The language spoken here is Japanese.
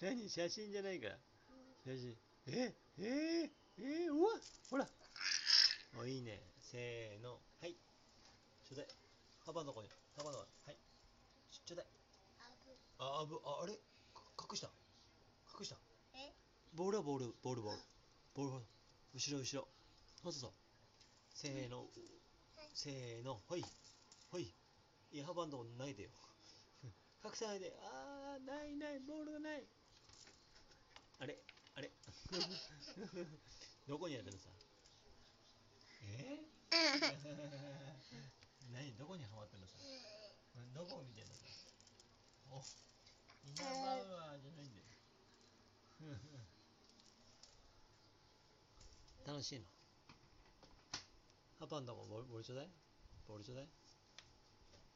何写真じゃないから。写真。ええええうわほら。お、いいね。せーの。はい。ちょうだい。幅のとこに。幅のとこに。はい。ちょうだい。あ、あぶ、あ、あれ隠した。隠した。えボールはボール、ボール、ボール。ボール、ボール。後ろ、後ろ。そうそうそう。せーの。せーの。ほい。ほい。いや、幅のとこないでよ。隠さないで。あー、ない。ない。あれ？あれ？どこにあるのさ？え？何？どこにはまってんのさ？どこを見てんのさ？お？イナバウアーじゃないんだよ。楽しいの？パパんとこボールボールちょうだい？ボールちょうだい？